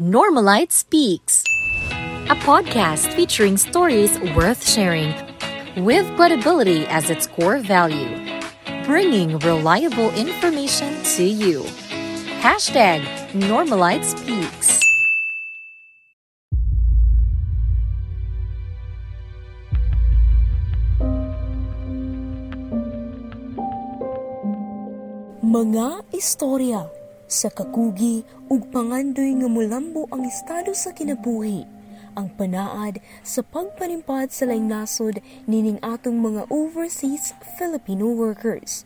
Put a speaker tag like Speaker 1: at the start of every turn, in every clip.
Speaker 1: Normalite Speaks, a podcast featuring stories worth sharing with credibility as its core value, bringing reliable information to you. Hashtag Normalite Speaks.
Speaker 2: Mga istorya sa kakugi ug pangandoy nga mulambo ang estado sa kinabuhi ang panaad sa pagpanimpad sa laing nasod nining atong mga overseas Filipino workers.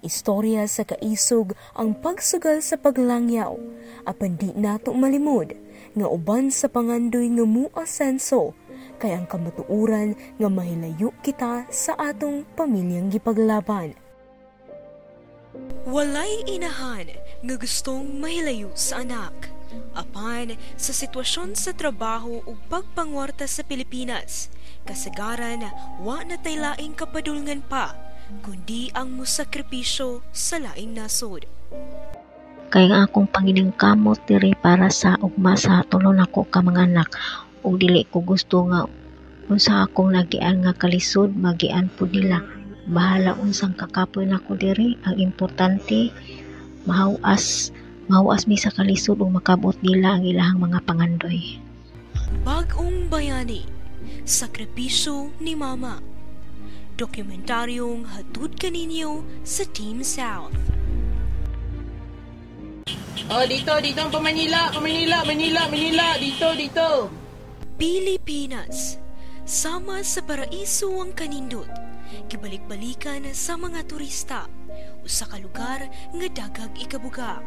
Speaker 2: Istorya sa kaisog ang pagsugal sa paglangyaw apan di nato malimod nga uban sa pangandoy nga muasenso kay ang kamatuuran nga mahilayo kita sa atong pamilyang gipaglaban. Walay inahan nga gustong mahilayo sa anak. Apan sa sitwasyon sa trabaho ug pagpangwarta sa Pilipinas, kasagaran wa na tay laing kapadulngan pa kundi ang musakripisyo sa laing nasod.
Speaker 3: Kay nga akong panginingkamot diri para sa ugma sa tulo nako ka mga anak ug dili ko gusto nga unsa akong nagian nga kalisod magian po nila bahala unsang kakapoy nako diri ang importante mahawas mahawas mi sa kalisod ug makabot nila ang ilahang mga pangandoy.
Speaker 2: Bagong Bayani Sakripisyo ni Mama. Dokumentaryong hatod kaninyo sa Team South.
Speaker 4: Oh, dito, dito pa Manila, pa Manila, Manila, Manila, dito, dito.
Speaker 2: Pilipinas Sama sa paraiso ang kanindot Kibalik-balikan sa mga turista Usa ka lugar nga dagag ikabuga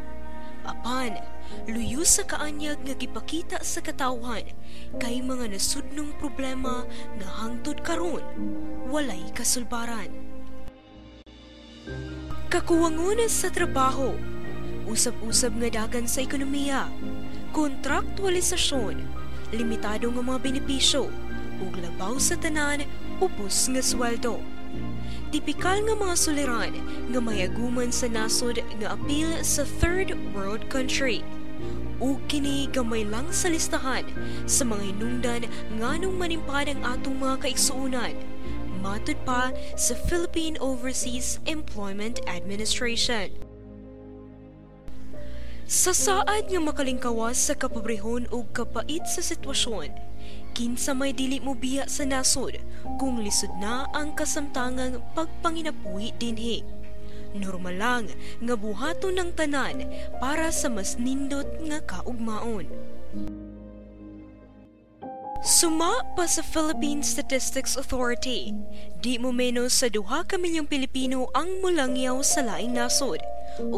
Speaker 2: Apan, luyo sa kaanyag nga gipakita sa katawhan kay mga nasudnong problema nga hangtod karon walay kasulbaran. Kakuwangon sa trabaho, usab-usab nga dagan sa ekonomiya, kontraktualisasyon, limitado nga mga benepisyo, ug labaw sa tanan upos nga sweldo. Tipikal nga mga suliran nga mayaguman sa nasod nga apil sa third world country. Ug kini gamay lang sa listahan sa mga hinungdan nganong manimpad ang atong mga kaigsuunan. Matod pa sa Philippine Overseas Employment Administration. Sa saad nga makalingkawas sa kapobrehon ug kapait sa sitwasyon, kinsa may dili mo biya sa nasod kung lisod na ang kasamtangang pagpanginapuhi dinhi. Normal lang nga buhaton ng tanan para sa mas nindot nga kaugmaon. Suma pa sa Philippine Statistics Authority, di mo menos sa duha ka milyong Pilipino ang mulangyaw sa laing nasod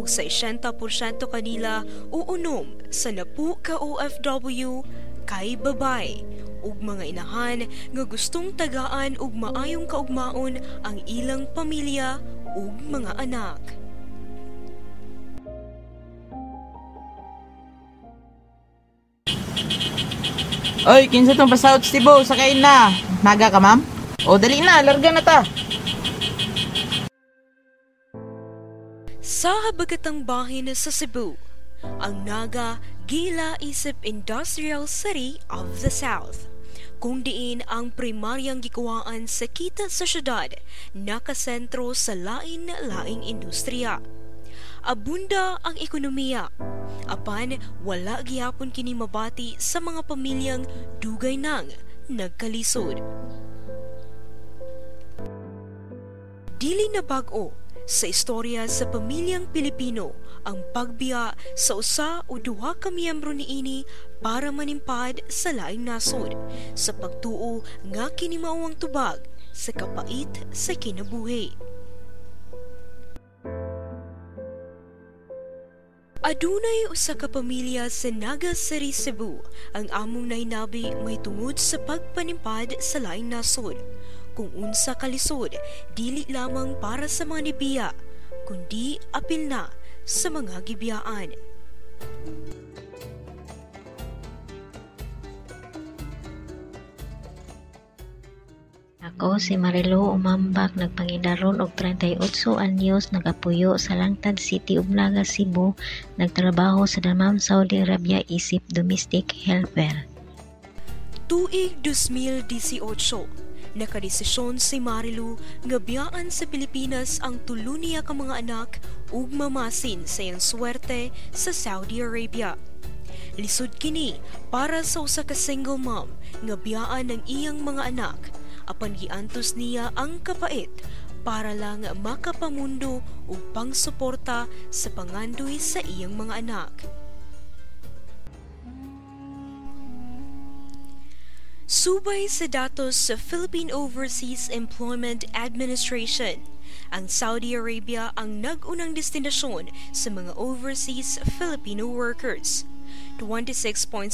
Speaker 2: sa 60% kanila uunom sa napu ka OFW kay babay ug mga inahan nga gustong tagaan ug maayong kaugmaon ang ilang pamilya ug mga anak.
Speaker 4: Oy, kinsa tong pasahod sa Cebu, sakayin na. Naga ka, ma'am? O, dali na, larga na ta.
Speaker 2: Sa habagatang bahin sa Cebu, ang Naga Gila Isip Industrial City of the South kung diin ang primaryang gikuwaan sa kita sa syudad nakasentro sa lain-laing industriya. Abunda ang ekonomiya. Apan wala gihapon kini mabati sa mga pamilyang dugay nang nagkalisod. Dili na bag-o sa istorya sa pamilyang Pilipino ang pagbiya sa usa o duha ka miyembro niini para manimpad sa laing nasod sa pagtuo nga kini mao ang tubag sa kapait sa kinabuhi. Adunay usa ka pamilya sa Naga City, Cebu ang among nainabi may tungod sa pagpanimpad sa laing nasod kung unsa kalisod dili lamang para sa mga nibiya kundi apil na sa mga gibiyaan.
Speaker 3: Ako si Marilu Umambak nagpangidaron og 38 anyos nagapuyo sa Langtad City ug Naga Cebu nagtrabaho sa Damam Saudi Arabia isip domestic helper.
Speaker 2: Tuig 2018, nakadesisyon si Marilu nga biyaan sa Pilipinas ang tulo niya ka mga anak ug mamasin sa iyang swerte sa Saudi Arabia. Lisod kini para sa usa ka single mom nga biyaan ng iyang mga anak apan giantos niya ang kapait para lang makapamundo ug pangsuporta sa pangandoy sa iyang mga anak. Subay sa datos sa Philippine Overseas Employment Administration, ang Saudi Arabia ang nag-unang destinasyon sa mga overseas Filipino workers. 26.6%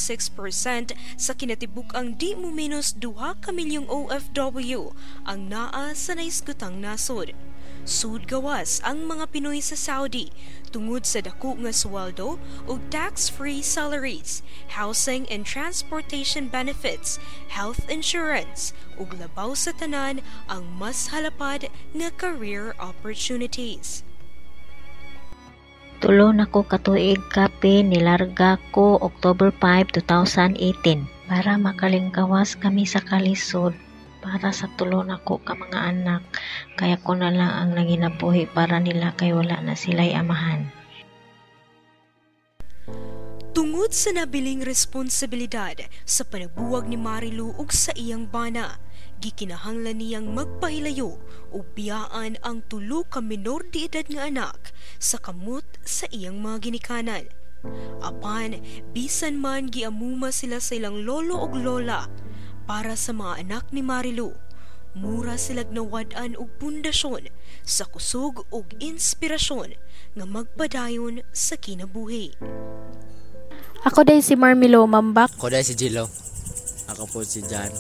Speaker 2: sa kinatibuk-ang di mo minus 2 ka milyong OFW ang naa sa naiskutang nasod. Sud gawas ang mga Pinoy sa Saudi tungod sa dako nga sweldo ug tax-free salaries, housing and transportation benefits, health insurance ug labaw sa tanan ang mas halapad nga career opportunities.
Speaker 3: Tulo na ko katuig kape nilarga ko October 5, 2018 para makalingkawas kami sa kalisod para sa tulo na ko ka mga anak kaya ko na lang ang nanginabuhi para nila kay wala na sila'y amahan.
Speaker 2: Tungod sa nabiling responsibilidad sa panabuwag ni Marilu ug sa iyang bana, gikinahanglan niyang magpahilayo o biyaan ang tulo ka minor de edad nga anak sa kamot sa iyang mga ginikanan. Apan, bisan man giamuma sila sa ilang lolo ug lola para sa mga anak ni Marilu, mura sila nawadan og pundasyon sa kusog ug inspirasyon nga magpadayon sa kinabuhi.
Speaker 5: Ako day si Marmilo Mambak.
Speaker 6: Ako dahil si Jilo. Ako po si John.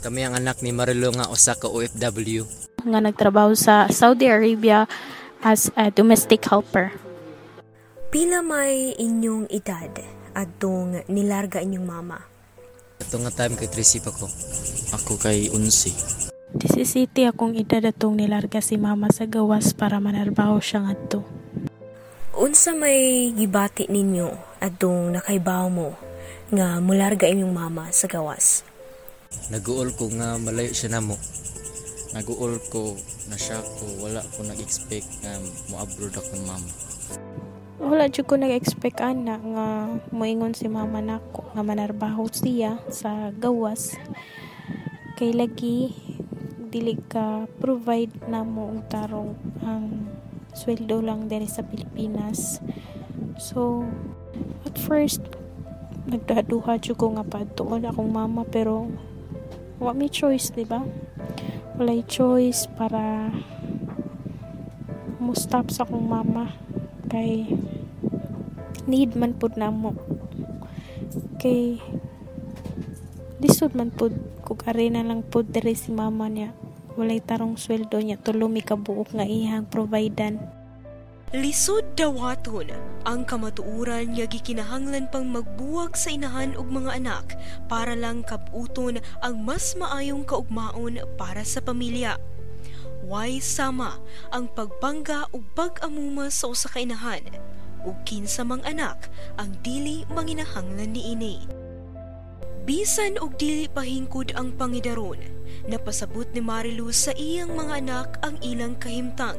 Speaker 6: Kami ang anak ni Marilo nga usa ka OFW.
Speaker 5: nga nagtrabaho sa Saudi Arabia as a domestic helper.
Speaker 2: Pila may inyong edad adtong nilarga inyong mama?
Speaker 6: Ito nga time kay Tracy pa ko. Ako kay Unsi.
Speaker 5: Disisiti akong edad atong nilarga si mama sa gawas para manarbaho siya ngadto.
Speaker 2: Unsa may gibati ninyo adtong nakaibaw mo nga mularga inyong mama sa gawas?
Speaker 6: Naguol ko nga malayo siya namo. Naguol ko na siya ko wala ko nag-expect nga mo-abroad ako ng mama.
Speaker 5: Wala jud ko nag-expect ana nga moingon si mama nako nga manarbaho siya sa gawas. Kay lagi dili ka provide na mo og tarong ang sweldo lang diri sa Pilipinas. So at first nagdaduha jud ko nga padtuon akong mama pero wa may choice, di ba? Walay choice para mo stop sa akong mama kay need man pud namo. Kay lisod man pud kung ari na lang pud diri si mama niya. Walay tarong sweldo niya tulo mi kabuok nga ihang providan
Speaker 2: Lisod dawaton ang kamatuuran nga gikinahanglan pang magbuwag sa inahan ug mga anak para lang kabuton ang mas maayong kaugmaon para sa pamilya. Why sama ang pagbangga ug pag-amuma sa usa ka inahan ug kinsa mang anak ang dili manginahanglan niini. Bisan og dili pahingkod ang pangidaron, napasabot ni Marilu sa iyang mga anak ang ilang kahimtang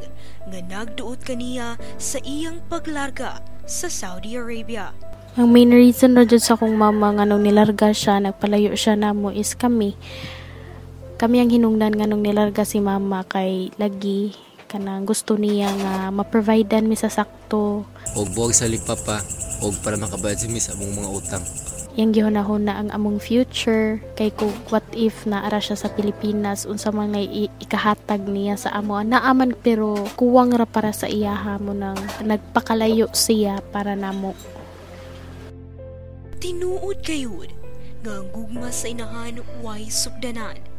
Speaker 2: nga nagduot kaniya sa iyang paglarga sa Saudi Arabia.
Speaker 5: ang main reason ra sa akong mama nga nung nilarga siya nagpalayo siya namo is kami kami ang hinungdan nga nung nilarga si mama kay lagi kanang gusto niya nga ma-providean mi sa sakto
Speaker 6: Og buwag sa lipa pa. Og para makabayad si Miss among mga utang.
Speaker 5: yang gihunahuna ang among future kay kung what if na ara siya sa Pilipinas unsa man ngay i- ikahatag niya sa amo naaman pero kuwang ra para sa iyaha mo nang nagpakalayo siya para namo
Speaker 2: Tinuod kayod nga ang gugma sa inahan way sugdanan.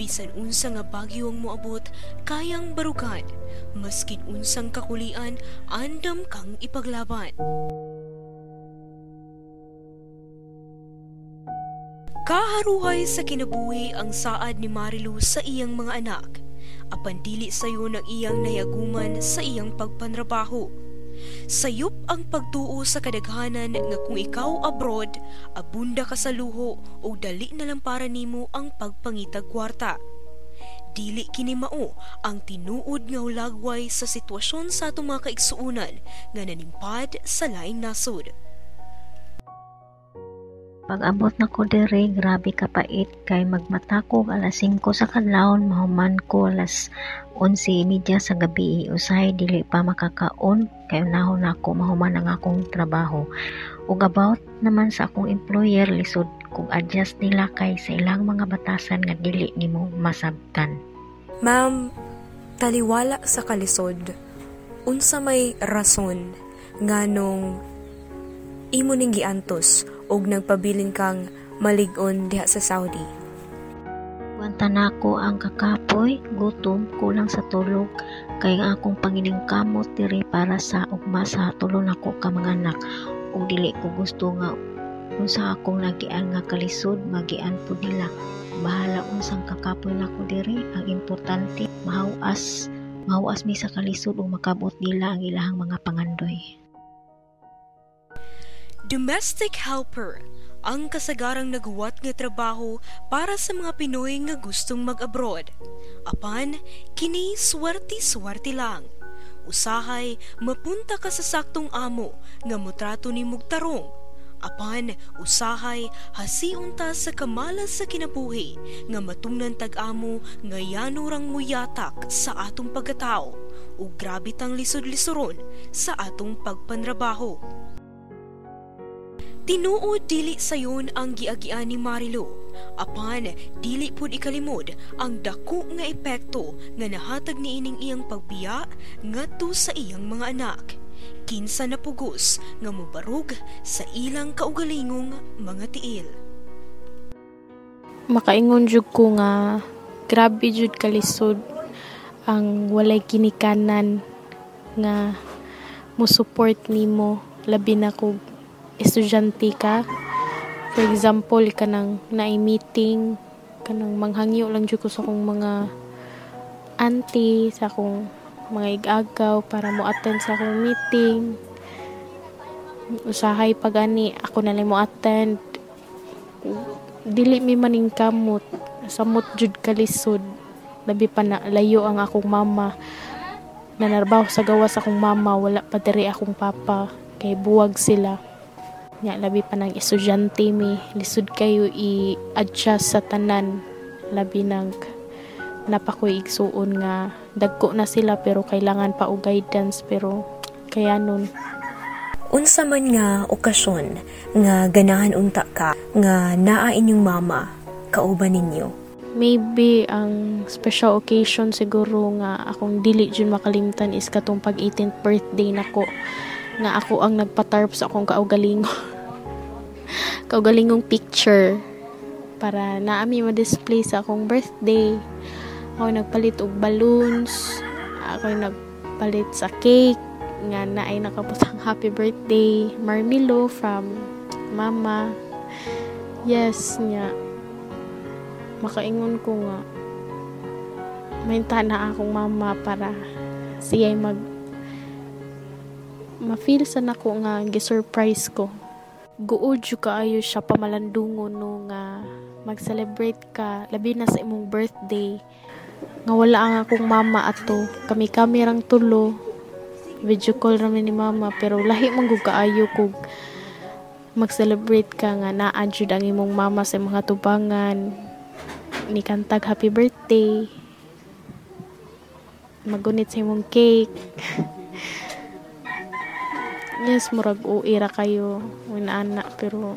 Speaker 2: Bisan unsa nga bagyo ang moabot, kayang barugan. Maskin unsang kakulian, andam kang ipaglaban. Nakaharuhay sa kinabuhi ang saad ni Marilu sa iyang mga anak. Apan dili sayo ng iyang nayaguman sa iyang pagpanrabaho. Sayop ang pagtuo sa kadaghanan nga kung ikaw abroad, abunda ka sa luho o dali na lang para nimo ang pagpangitag kwarta. Dili kini mao ang tinuod nga hulagway sa sitwasyon sa atong mga kaigsuunan nga nanimpad sa laing nasod.
Speaker 3: Pag abot na ko diri, grabe kapait kay magmatakog alas 5 sa kadlawon mahuman ko alas 11:30 sa gabi usahay dili pa makakaon kay unahon ako mahuman ang akong trabaho. Ug about naman sa akong employer lisod kung adjust nila kay sa ilang mga batasan nga dili nimo masabtan.
Speaker 2: Ma'am, taliwala sa kalisod. Unsa may rason nganong imo ning giantos og nagpabilin kang maligon diha sa Saudi.
Speaker 3: Wanta nako ang kakapoy, gutom, kulang sa tulog, kay ang akong pangining kamot diri para sa ugma sa tulo nako ka mga anak. Ug dili ko gusto nga unsa akong nagian nga kalisod, magian po nila. Bahala unsang kakapoy nako diri, ang importante mahawas mahawas mi sa kalisod ug makabot nila ang ilahang mga pangandoy.
Speaker 2: Domestic helper ang kasagarang naguwat nga trabaho para sa mga Pinoy nga gustong mag-abroad. Apan, kini swarti-swarti lang. Usahay, mapunta ka sa saktong amo nga motrato ni Mugtarong. Apan, usahay, hasiunta sa kamalas sa kinabuhi nga matungnan tag-amo nga yanurang muyatak sa atong pagkatao o grabe tang lisod-lisoron sa atong pagpanrabaho. Tinuod dili sayon ang giagian ni Marilo. Apan dili pud ikalimod ang dako nga epekto nga nahatag ni ining iyang pagbiya ngadto sa iyang mga anak. Kinsa na pugos nga mobarog sa ilang kaugalingong mga tiil.
Speaker 5: Makaingon jud ko nga grabe jud kalisod ang walay kinikanan nga mo support nimo labi na kog estudyante ka. For example kanang naay meeting kanang manghangyo lang jud ko sa akong mga auntie sa akong mga igagaw para mo attend sa akong meeting. Usahay pagani ako na lang mo attend. Dili mi maning kamot. Samot jud kalisod labi pa na layo ang akong mama. Nanarbaho sa gawas akong mama wala pa diri akong papa. Kay buwag sila nya labi pa ng estudyante mi. Lisod kayo i-adjust sa tanan. Labi nang napakoy igsuon nga dagko na sila pero kailangan pa og guidance pero kaya nun.
Speaker 2: Unsa man nga okasyon nga ganahan unta ka nga naa inyong mama kauban ninyo.
Speaker 5: maybe ang special occasion siguro nga akong dili jud makalimtan is katong pag 18th birthday nako nga ako ang nagpatarp sa akong kaugalingon kaugalingong picture para naami ma-display sa akong birthday. Ako nagpalit og balloons ako nagpalit sa cake nga naay nakaputang happy birthday. Marmilo from mama. Yes nga. Makaingon ko nga mainta na akong mama para siya mag ma-feel sa nako nga gi-surprise ko guod jud kaayo siya pamalandungon no nga mag-celebrate ka. Labi na sa imong birthday. Nga wala ang akong mama ato. Kami kami rang tulo. Video call rami ni mama pero lahi man gud kaayo mag-celebrate ka nga naa jud ang imong mama sa mga tubangan. Ni kantag happy birthday. Magunit sa imong cake yes murag uira kayo wala anak pero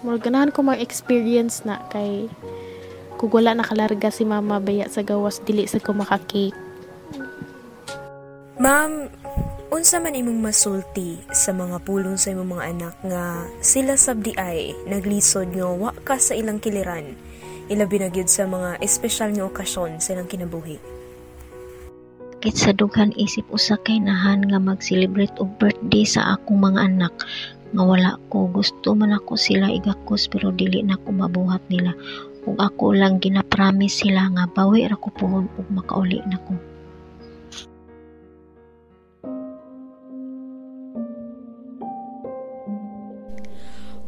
Speaker 5: murag ganahan ko mag-experience na kay kung wala nakalarga si mama baya sa gawas dili sa ko makakake
Speaker 2: Ma'am, unsa man imong masulti sa mga pulong sa imong mga anak nga sila sabdi ay naglisod nga wa ka sa ilang kiliran ilabi na sa mga espesyal nga okasyon sa ilang kinabuhi.
Speaker 3: Kit sa dughan isip usa kay nahan nga mag-celebrate og birthday sa akong mga anak. Nga wala ko gusto man ako sila igakos pero dili na ko mabuhat nila. Ug ako lang ginapromise sila nga bawi ra ko puhon ug makauli na ko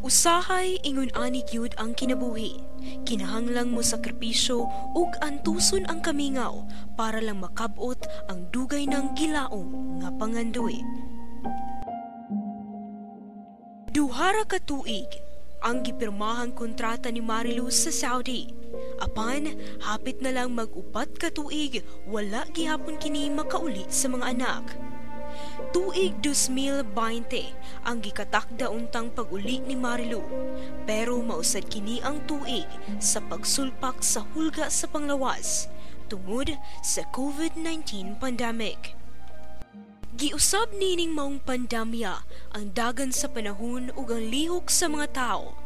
Speaker 2: Usahay ingon ani gyud ang kinabuhi. Kinahanglang mo sakripisyo ug antuson ang kamingaw para lang makabot ang dugay ng gilaong nga pangandoy. Duhara ka tuig ang gipirmahang kontrata ni Marilu sa Saudi. Apan, hapit na lang mag-upat ka tuig, wala gihapon kini makauli sa mga anak. Tuig 2020 ang gikatakda untang pag-uli ni Marilu. Pero mausad kini ang tuig sa pagsulpak sa hulga sa panglawas tungod sa COVID-19 pandemic. Giusab nining maong pandemya ang dagan sa panahon ug ang lihok sa mga tao.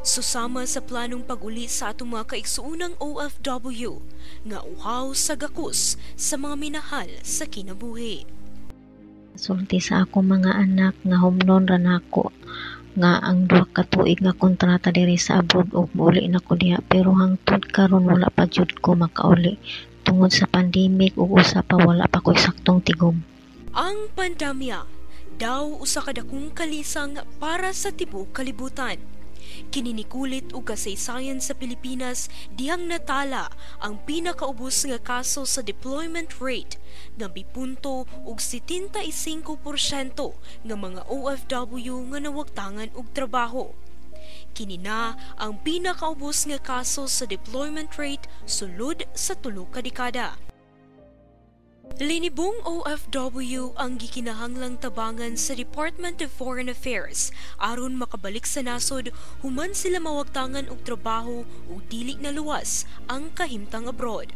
Speaker 2: Susama sa planong pag-uli sa atong mga kaigsuunang OFW nga uhaw sa gakus sa mga minahal sa kinabuhi.
Speaker 3: Sulti sa ako mga anak nga humnon ra nako. Nga ang duha ka tuig nga kontrata diri sa abroad ug mauli na ko diha. Pero hangtod karon wala pa jud ko makauli. Tungod sa pandemic ug usa pa wala pa ko saktong tigom.
Speaker 2: Ang pandemya daw usa ka dakong kalisang para sa tibuok kalibutan. Kininikulit og kasaysayan sa Pilipinas dihang natala ang pinakaubos nga kaso sa deployment rate nga bipunto og 75% nga mga OFW nga nawagtangan og trabaho. Kini na ang pinakaubos nga kaso sa deployment rate sulod sa tulo ka dekada. Linibong OFW ang gikinahanglang tabangan sa Department of Foreign Affairs aron makabalik sa nasod human sila mawagtangan og trabaho o dili na luwas ang kahimtang abroad.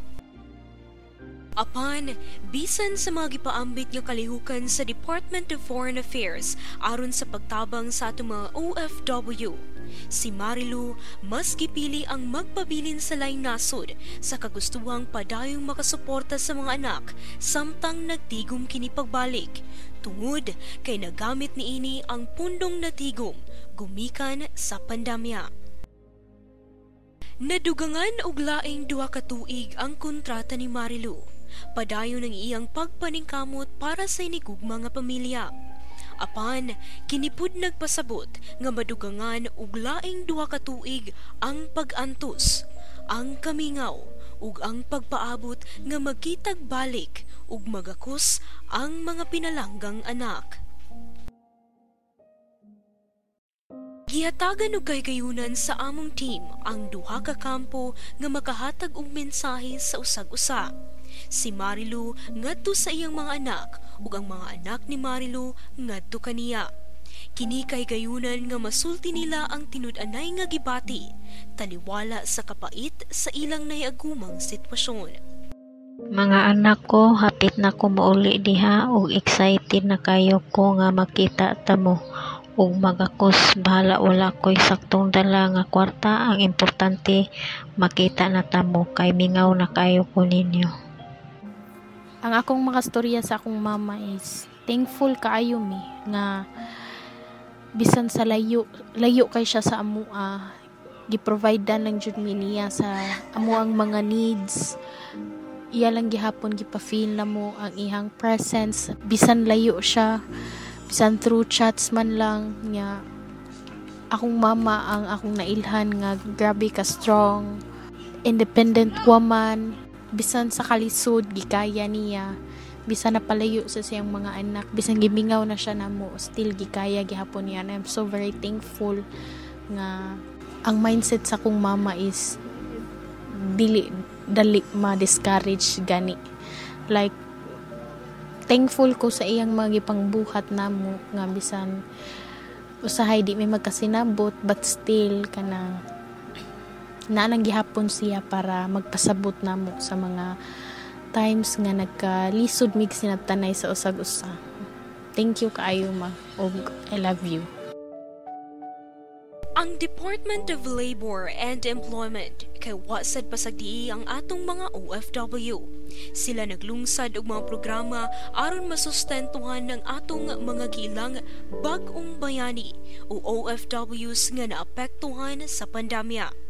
Speaker 2: Apan, bisan sa mga gipaambit nga kalihukan sa Department of Foreign Affairs aron sa pagtabang sa atong mga OFW, si Marilu mas gipili ang magpabilin sa laing nasod sa kagustuhang padayong makasuporta sa mga anak samtang nagtigom kini pagbalik tungod kay nagamit niini ang pundong natigom gumikan sa pandemya. Nadugangan og laing duha ka tuig ang kontrata ni Marilu. Padayon ang iyang pagpaningkamot para sa inigugma nga pamilya. Apan, kinipud nagpasabot nga madugangan og laing duha ka tuig ang pag-antos, ang kamingaw ug ang pagpaabot nga magkitag balik ug magakos ang mga pinalanggang anak. Gihatagan og kaygayunan sa among team ang duha ka kampo nga makahatag og mensahe sa usag-usa. Si Marilu ngadto sa iyang mga anak ug ang mga anak ni Marilu ngadto kaniya. Kini kay gayunan nga masulti nila ang tinud-anay nga gibati, taliwala sa kapait sa ilang nayagumang sitwasyon.
Speaker 3: Mga anak ko, hapit na ko mauli diha ug excited na kayo ko nga makita ta mo ug magakos bahala wala ko'y saktong dala nga kwarta ang importante makita na ta mo kay mingaw na kayo ko ninyo
Speaker 5: ang akong mga storya sa akong mama is thankful kaayo mi nga bisan sa layo layo kay siya sa amo ah, giprovide lang jud mi niya sa amo ang mga needs. Iya lang gihapon gipa-feel na mo ang ihang presence. Bisan layo siya bisan through chats man lang nga akong mama ang akong nailhan nga grabe ka strong independent woman bisan sa kalisod gikaya niya. Bisan napalayo sa siyang mga anak. Bisan gimingaw na siya namo still gikaya gihapon niya. And I'm so very thankful nga ang mindset sa kong mama is dili dali ma-discourage gani. Like thankful ko sa iyang mga gipangbuhat namo nga bisan usahay di may magkasinabot but still kanang naanang gihapon siya para magpasabot namo sa mga times nga nagkalisod mig sinabtanay sa usag-usa. Thank you kaayo ma og I love you.
Speaker 2: Ang Department of Labor and Employment kay wasad pasagdi ang atong mga OFW. Sila naglungsad og mga programa aron masustentuhan ng atong mga gilang bag-ong bayani o OFWs nga naapektuhan sa pandemya.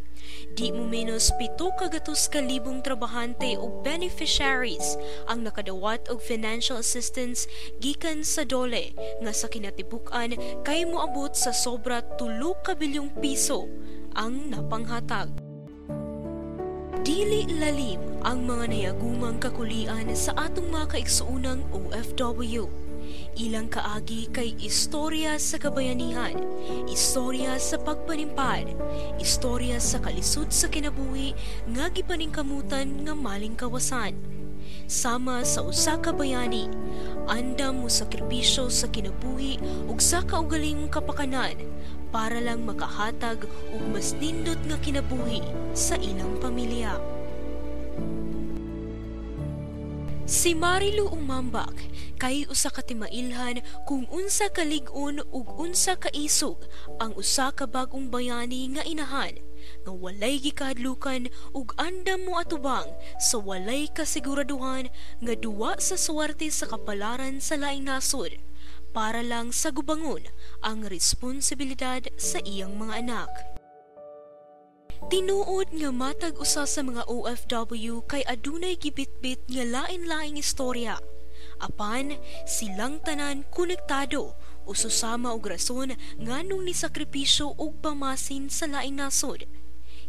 Speaker 2: Di mo menos pito kagatos ka libong trabahante o beneficiaries ang nakadawat og financial assistance gikan sa dole nga sa kinatibukan kay moabot sa sobra tulo ka piso ang napanghatag. Dili lalim ang mga nayagumang kakulian sa atong mga kaigsuunang OFW ilang kaagi kay istorya sa kabayanihan, istorya sa pagpanimpad, istorya sa kalisod sa kinabuhi nga gipaningkamutan nga maling kawasan. Sama sa usa ka bayani, andam mo sakripisyo sa kinabuhi ug sa kaugalingong kapakanan para lang makahatag og mas nindot nga kinabuhi sa ilang pamilya. Si Marilu Umambak kay usa ka timailhan kung unsa kalig-on ug unsa kaisog ang usa ka bagong bayani nga inahan nga walay gikadlukan ug andam mo atubang sa walay kasiguraduhan nga duwa sa swerte sa kapalaran sa laing nasod para lang sa gubangon ang responsibilidad sa iyang mga anak. Tinuod nga matag usa sa mga OFW kay adunay gibitbit nga lain-laing istorya. Apan silang tanan konektado o susama og rason nganong ni sakripisyo og pamasin sa laing nasod.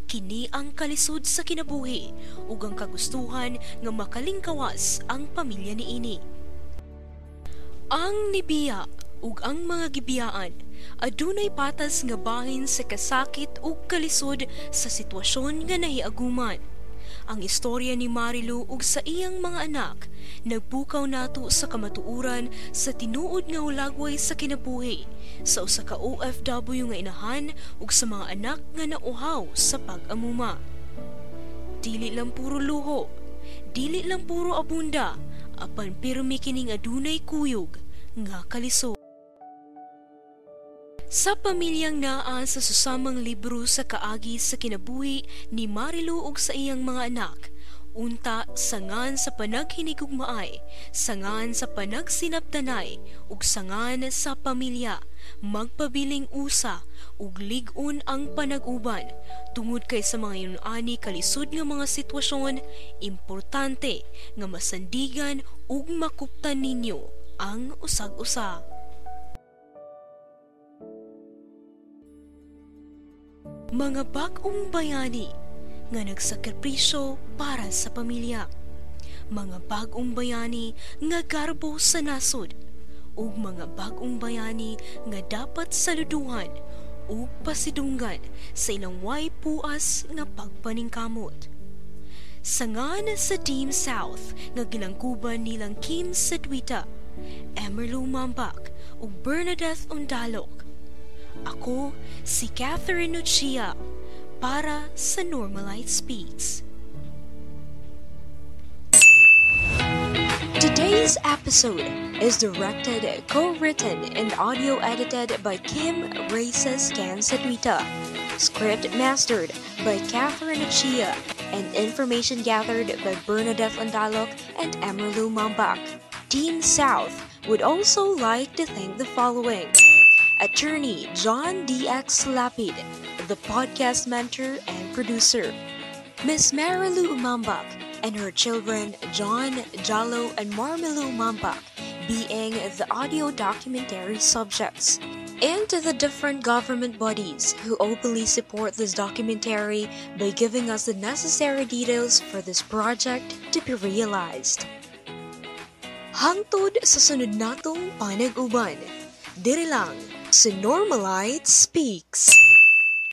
Speaker 2: Kini ang kalisod sa kinabuhi ug ang kagustuhan nga makalingkawas ang pamilya niini. Ang nibiya ug ang mga gibiyaan adunay patas nga bahin sa kasakit ug kalisod sa sitwasyon nga nahiaguman. Ang istorya ni Marilu ug sa iyang mga anak nagpukaw nato sa kamatuuran sa tinuod nga ulagway sa kinabuhi sa usa ka OFW nga inahan ug sa mga anak nga nauhaw sa pag-amuma. Dili lang puro luho, dili lang puro abunda, apan pirmi kining adunay kuyog nga kalisod. Sa pamilyang naa sa susamang libro sa kaagi sa kinabuhi ni Marilu ug sa iyang mga anak, unta sangan sa panaghinigugmaay, sangan sa panagsinabtanay, ug sangan sa pamilya, magpabiling usa, ug ligon ang panag-uban, tungod kay sa mga yunani kalisod nga mga sitwasyon, importante nga masandigan ug makuptan ninyo ang usag-usa. Mga bagong bayani nga nagsakripisyo para sa pamilya. Mga bagong bayani nga garbo sa nasod ug mga bagong bayani nga dapat saluduhan ug pasidunggan sa ilang way puas nga pagpaningkamot. Sangan sa Team South nga gilangkuban nilang Kim Sedwita, Emerlo Mambak ug Bernadette Undalok ako si Catherine Nuccia para sa Normalite Speaks. Today's episode is directed, co-written, and audio edited by Kim Races Cansadwita. Script mastered by Catherine Chia and information gathered by Bernadette Landalok and Emerlu Mambak. Team South would also like to thank the following. Attorney John D.X. Lapid, the podcast mentor and producer. Miss Marilu Umambak and her children John, Jalo, and Marmilu Umambak being the audio documentary subjects. And to the different government bodies who openly support this documentary by giving us the necessary details for this project to be realized. Hangtod sa sunod natong panag-uban. Diri lang Normalite Speaks.